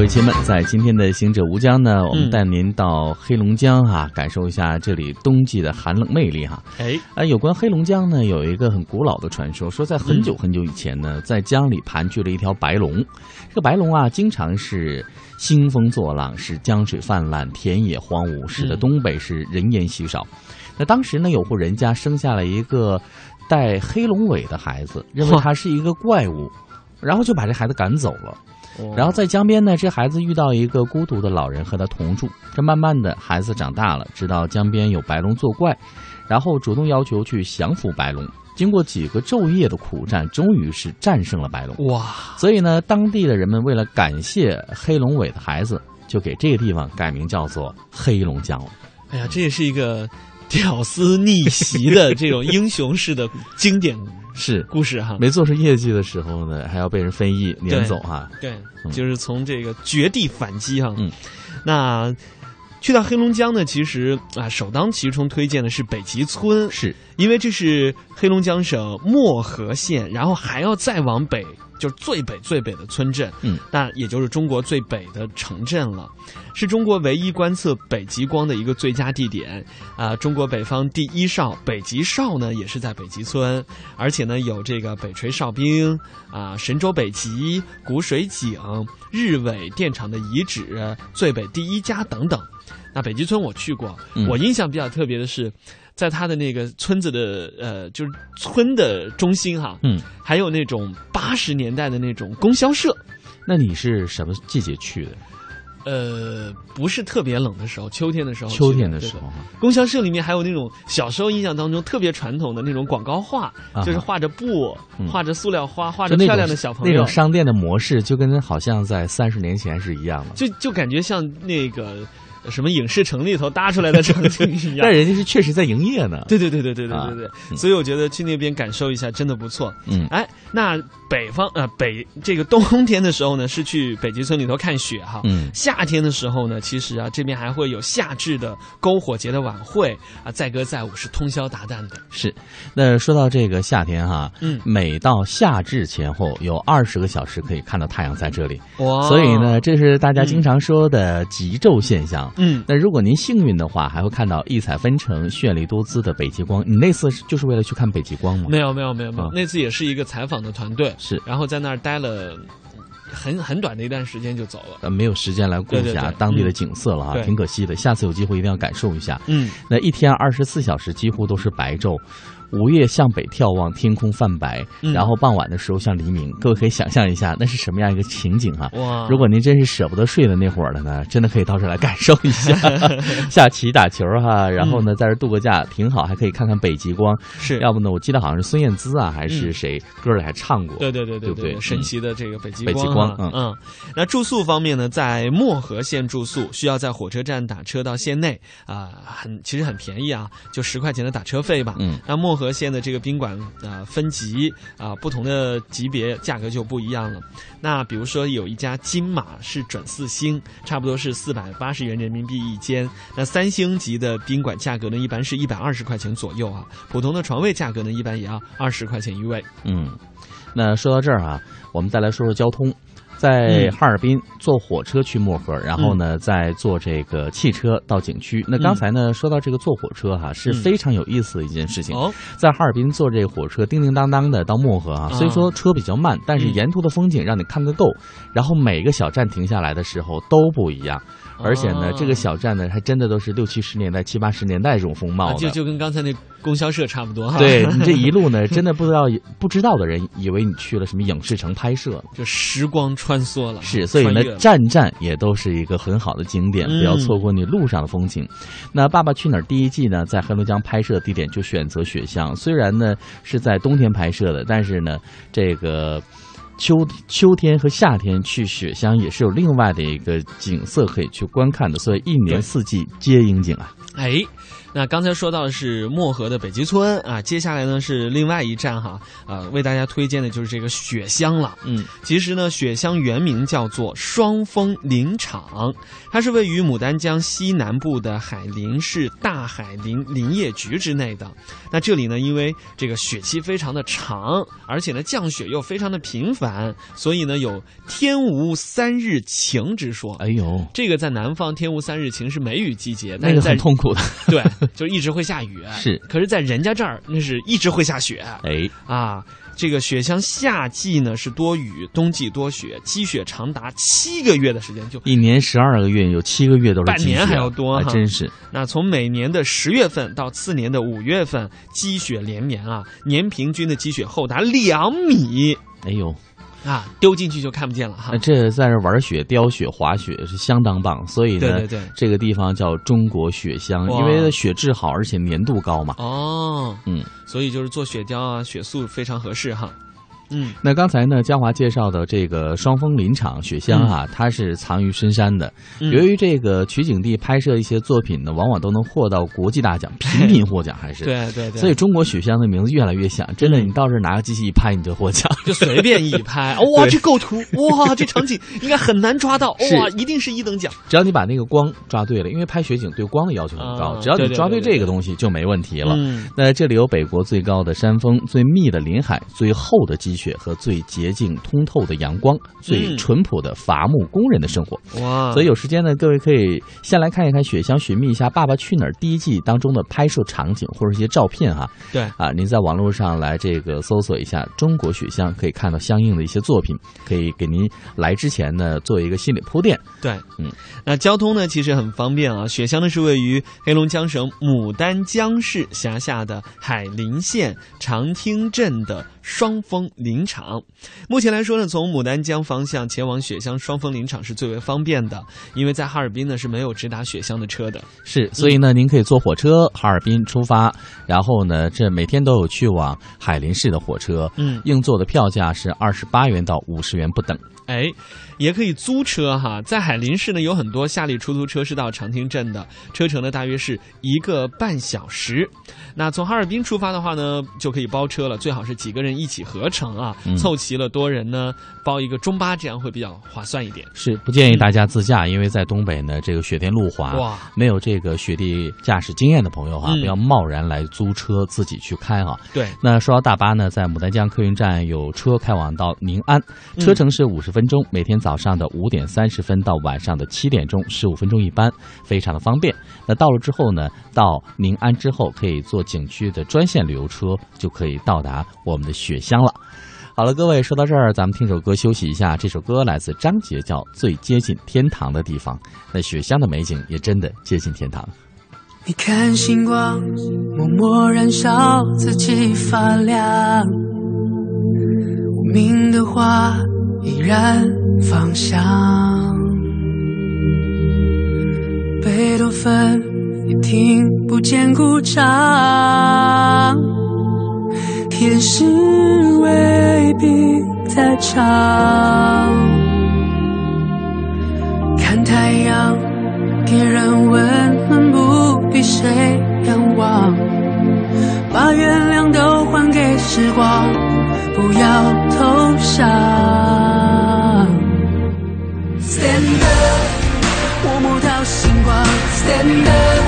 位亲们，在今天的《行者无疆》呢，我们嗯带您到黑龙江哈、感受一下这里冬季的寒冷魅力哈。哎，啊，有关黑龙江呢，有一个很古老的传说，说在很久很久以前呢，在江里盘踞了一条白龙。这个白龙啊，经常是兴风作浪，使江水泛滥，田野荒芜，使得嗯东北是人烟稀少。那当时呢，有户人家生下了一个带黑龙尾的孩子，认为他是一个怪物，然后就把这孩子赶走了。哦然后在江边呢，这孩子遇到一个孤独的老人和他同住。这慢慢的，孩子长大了，知道江边有白龙作怪，然后主动要求去降服白龙。经过几个昼夜的苦战，终于是战胜了白龙。哇，所以呢，当地的人们为了感谢黑龙尾的孩子，就给这个地方改名叫做黑龙江了。哎呀，这也是一个 屌丝逆袭的这种英雄式的经典 是，故事哈。没做出业绩的时候呢，还要被人非议撵走哈。对，嗯就是从这个绝地反击哈。嗯，那去到黑龙江呢，其实啊，首当其冲推荐的是北极村，是，因为这是黑龙江省漠河县，然后还要再往北，就是最北最北的村镇，嗯，那也就是中国最北的城镇了，是中国唯一观测北极光的一个最佳地点。啊、中国北方第一哨北极哨呢，也是在北极村，而且呢有这个北垂哨兵啊、神州北极、古水井、日伪电厂的遗址、最北第一家等等。那北极村我去过，嗯。我印象比较特别的是，在他的那个村子的呃，就是村的中心哈，嗯，还有那种八十年代的那种供销社，那你是什么季节去的？呃，不是特别冷的时候，秋天的时候，秋天的时候。哈。供销社里面还有那种小时候印象当中特别传统的那种广告画，啊就是画着布、嗯画着塑料花、画着漂亮的小朋友那种，商店的模式，就跟好像在三十年前是一样的。就就感觉像那个什么影视城里头搭出来的场景 一样但。人家是确实在营业呢。对对对对对对啊对对，嗯所以我觉得去那边感受一下真的不错。嗯哎，那北方呃北这个冬天的时候呢，是去北极村里头看雪哈。嗯夏天的时候呢，其实啊这边还会有夏至的篝火节的晚会啊，载歌载舞是通宵达旦的。是。那说到这个夏天哈，嗯每到夏至前后有二十个小时可以看到太阳在这里，哇所以呢，，这是大家经常说的极昼现象。嗯，那如果您幸运的话，还会看到异彩纷呈、绚丽多姿的北极光。你那次就是为了去看北极光吗？没有没有没有没有，啊那次也是一个采访的团队，是，然后在那儿待了很很短的一段时间就走了。呃，没有时间来顾一下当地的景色了哈，对挺可惜的。下次有机会一定要感受一下。嗯，那一天二十四小时几乎都是白昼，午夜向北眺望，天空泛白，嗯。然后傍晚的时候像黎明。各位可以想象一下，那是什么样一个情景啊、哇，如果您真是舍不得睡的那会儿的呢，真的可以到这儿来感受一下，下棋打球哈，然后呢在这度个假挺好，还可以看看北极光。是。要不呢，我记得好像是孙燕姿啊，还是嗯。谁歌里还唱过。对对对对对神奇的这个北极北极光光嗯。啊嗯，那住宿方面呢，在漠河县住宿需要在火车站打车到县内啊、很其实很便宜啊，就十块钱的打车费吧。嗯，那漠河县的这个宾馆啊、分级啊、不同的级别价格就不一样了。那比如说有一家金马是准四星，差不多是四百八十元人民币一间。那三星级的宾馆价格呢，一般是一百二十块钱左右啊。普通的床位价格呢，一般也要二十块钱一位。嗯，那说到这儿啊，我们再来说说交通。在嗯哈尔滨坐火车去漠河，然后呢，再坐这个汽车到景区。那刚才呢，说到这个坐火车哈、是嗯非常有意思的一件事情。哦，在哈尔滨坐这个火车，叮叮当当的到漠河啊，啊虽说车比较慢，但是嗯沿途的风景让你看个够。然后每个小站停下来的时候都不一样，而且呢，哦这个小站呢，还真的都是六七十年代、七八十年代这种风貌。就就跟刚才那供销社差不多哈。对 你这一路呢，真的不知道不知道的人以为你去了什么影视城拍摄呢。就时光穿梭了，是，所以呢站站也都是一个很好的景点，嗯不要错过你路上的风景。那《爸爸去哪儿》第一季呢，在黑龙江拍摄地点就选择雪乡，虽然呢是在冬天拍摄的，但是呢，这个。秋秋天和夏天去雪乡也是有另外的一个景色可以去观看的，所以一年四季皆应景啊。哎。那刚才说到的是漠河的北极村啊，接下来呢是另外一站哈，呃，为大家推荐的就是这个雪乡了。嗯，其实呢，雪乡原名叫做双峰林场，它是位于牡丹江西南部的海林市大海林林业局之内的。那这里呢，因为这个雪期非常的长，而且呢降雪又非常的频繁，所以呢有“天无三日晴”之说。哎呦，这个在南方“天无三日晴”是梅雨季节，那个很痛苦的。对。就一直会下雨，是。可是，在人家这儿，那是一直会下雪。哎，啊，这个雪乡夏季呢是多雨，冬季多雪，积雪长达七个月的时间，就一年十二个月，有七个月都是半年还要多，还真是。那从每年的十月份到次年的五月份，积雪连绵啊，年平均的积雪厚达两米。哎呦。啊，丢进去就看不见了哈。这在这玩雪、雕雪、滑雪是相当棒，所以呢，对对对，这个地方叫中国雪乡，因为雪质好，而且粘度高嘛。哦，嗯，所以就是做雪雕啊、雪塑非常合适哈。嗯，那刚才呢，江华介绍的这个双峰林场雪乡啊，它是藏于深山的。由于这个取景地拍摄一些作品呢，往往都能获到国际大奖，频频获奖，还是。对对对。所以中国雪乡的名字越来越响，真的，你到这拿个机器一拍，你就获奖，就随便一拍，哇，这构图，哇，这场景 应该很难抓到，哇，一定是一等奖。只要你把那个光抓对了，因为拍雪景对光的要求很高，只要你抓对这个东西就没问题了。那这里有北国最高的山峰、最密的林海、最厚的积雪和最。洁净通透的阳光，最淳朴的伐木工人的生活。哇！所以有时间呢，各位可以先来看一看雪乡，寻觅一下《爸爸去哪儿》第一季当中的拍摄场景或者一些照片哈。对啊，您在网络上来这个搜索一下“中国雪乡”，可以看到相应的一些作品，可以给您来之前呢做一个心理铺垫。对，嗯，那交通呢其实很方便啊。雪乡呢是位于黑龙江省牡丹江市辖下的海林县长汀镇的双峰林场。目前来说呢，从牡丹江方向前往雪乡双峰林场是最为方便的，因为在哈尔滨呢是没有直达雪乡的车的。是，所以呢，您可以坐火车哈尔滨出发，然后呢，这每天都有去往海林市的火车，嗯，硬座的票价是二十八元到五十元不等。哎，也可以租车哈，在海林市呢有很多夏利出租车是到长汀镇的，车程呢大约是一个半小时。那从哈尔滨出发的话呢，就可以包车了，最好是几个人一起合成啊，凑齐了多人呢，包一个中巴，这样会比较划算一点。是不建议大家自驾，因为在东北呢，这个雪天路滑，哇，没有这个雪地驾驶经验的朋友哈，不要贸然来租车自己去开啊。对，那说到大巴呢，在牡丹江客运站有车开往到宁安，车程是五十分。分钟，每天早早上的五点三十分到晚上的七点钟，十五分钟一班，非常的方便。那到了之后呢，到宁安之后可以坐景区的专线旅游车，就可以到达我们的雪乡了。好了，各位说到这儿，咱们听首歌休息一下。这首歌来自张杰，叫《最接近天堂的地方》。那雪乡的美景也真的接近天堂。你看星光默默燃烧，自己发亮。无名的花。依然方向，贝多芬也听不见鼓掌，天使未必在场。看太阳给人温暖，不比谁仰望，把原谅都还给时光，不要投降。Stand up，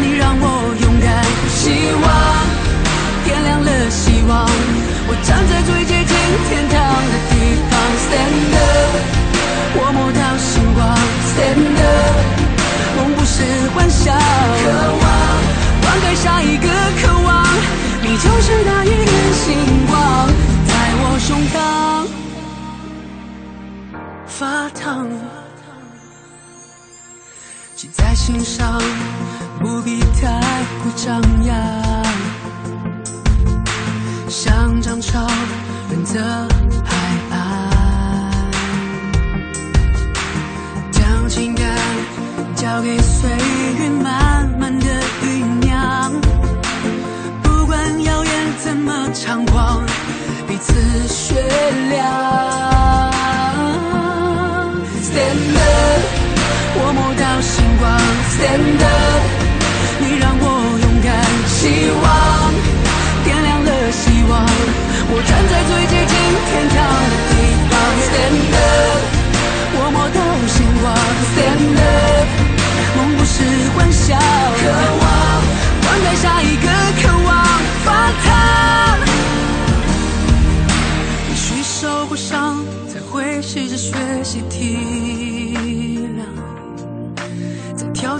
你让我勇敢，希望点亮了希望。我站在最接近天堂的地方。Stand up，我摸到星光。Stand up，梦不是幻想。渴望灌溉下一个渴望，你就是那一点星光，在我胸膛。发烫，记在心上，不必太过张扬。像张潮润泽海岸，将情感交给岁月，and I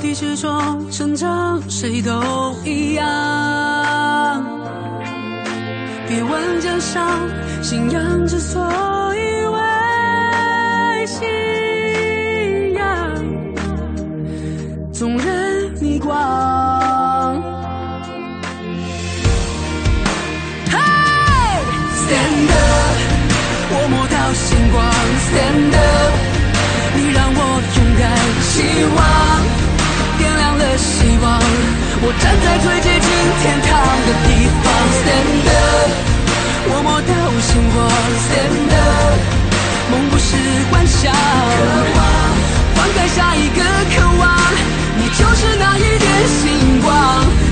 在挑剔之中成长，谁都一样。别问真相，信仰之所以为信仰，纵任逆光。嘿，Stand up，我摸到星光。Stand up，你让我勇敢，希望我站在最接近天堂的地方。Stand up，我摸到星光。Stand up，梦不是幻想，渴望灌溉下一个渴望。你就是那一点星光，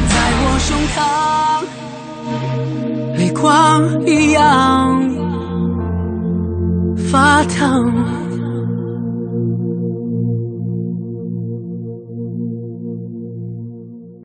在我胸膛。泪光一样发烫。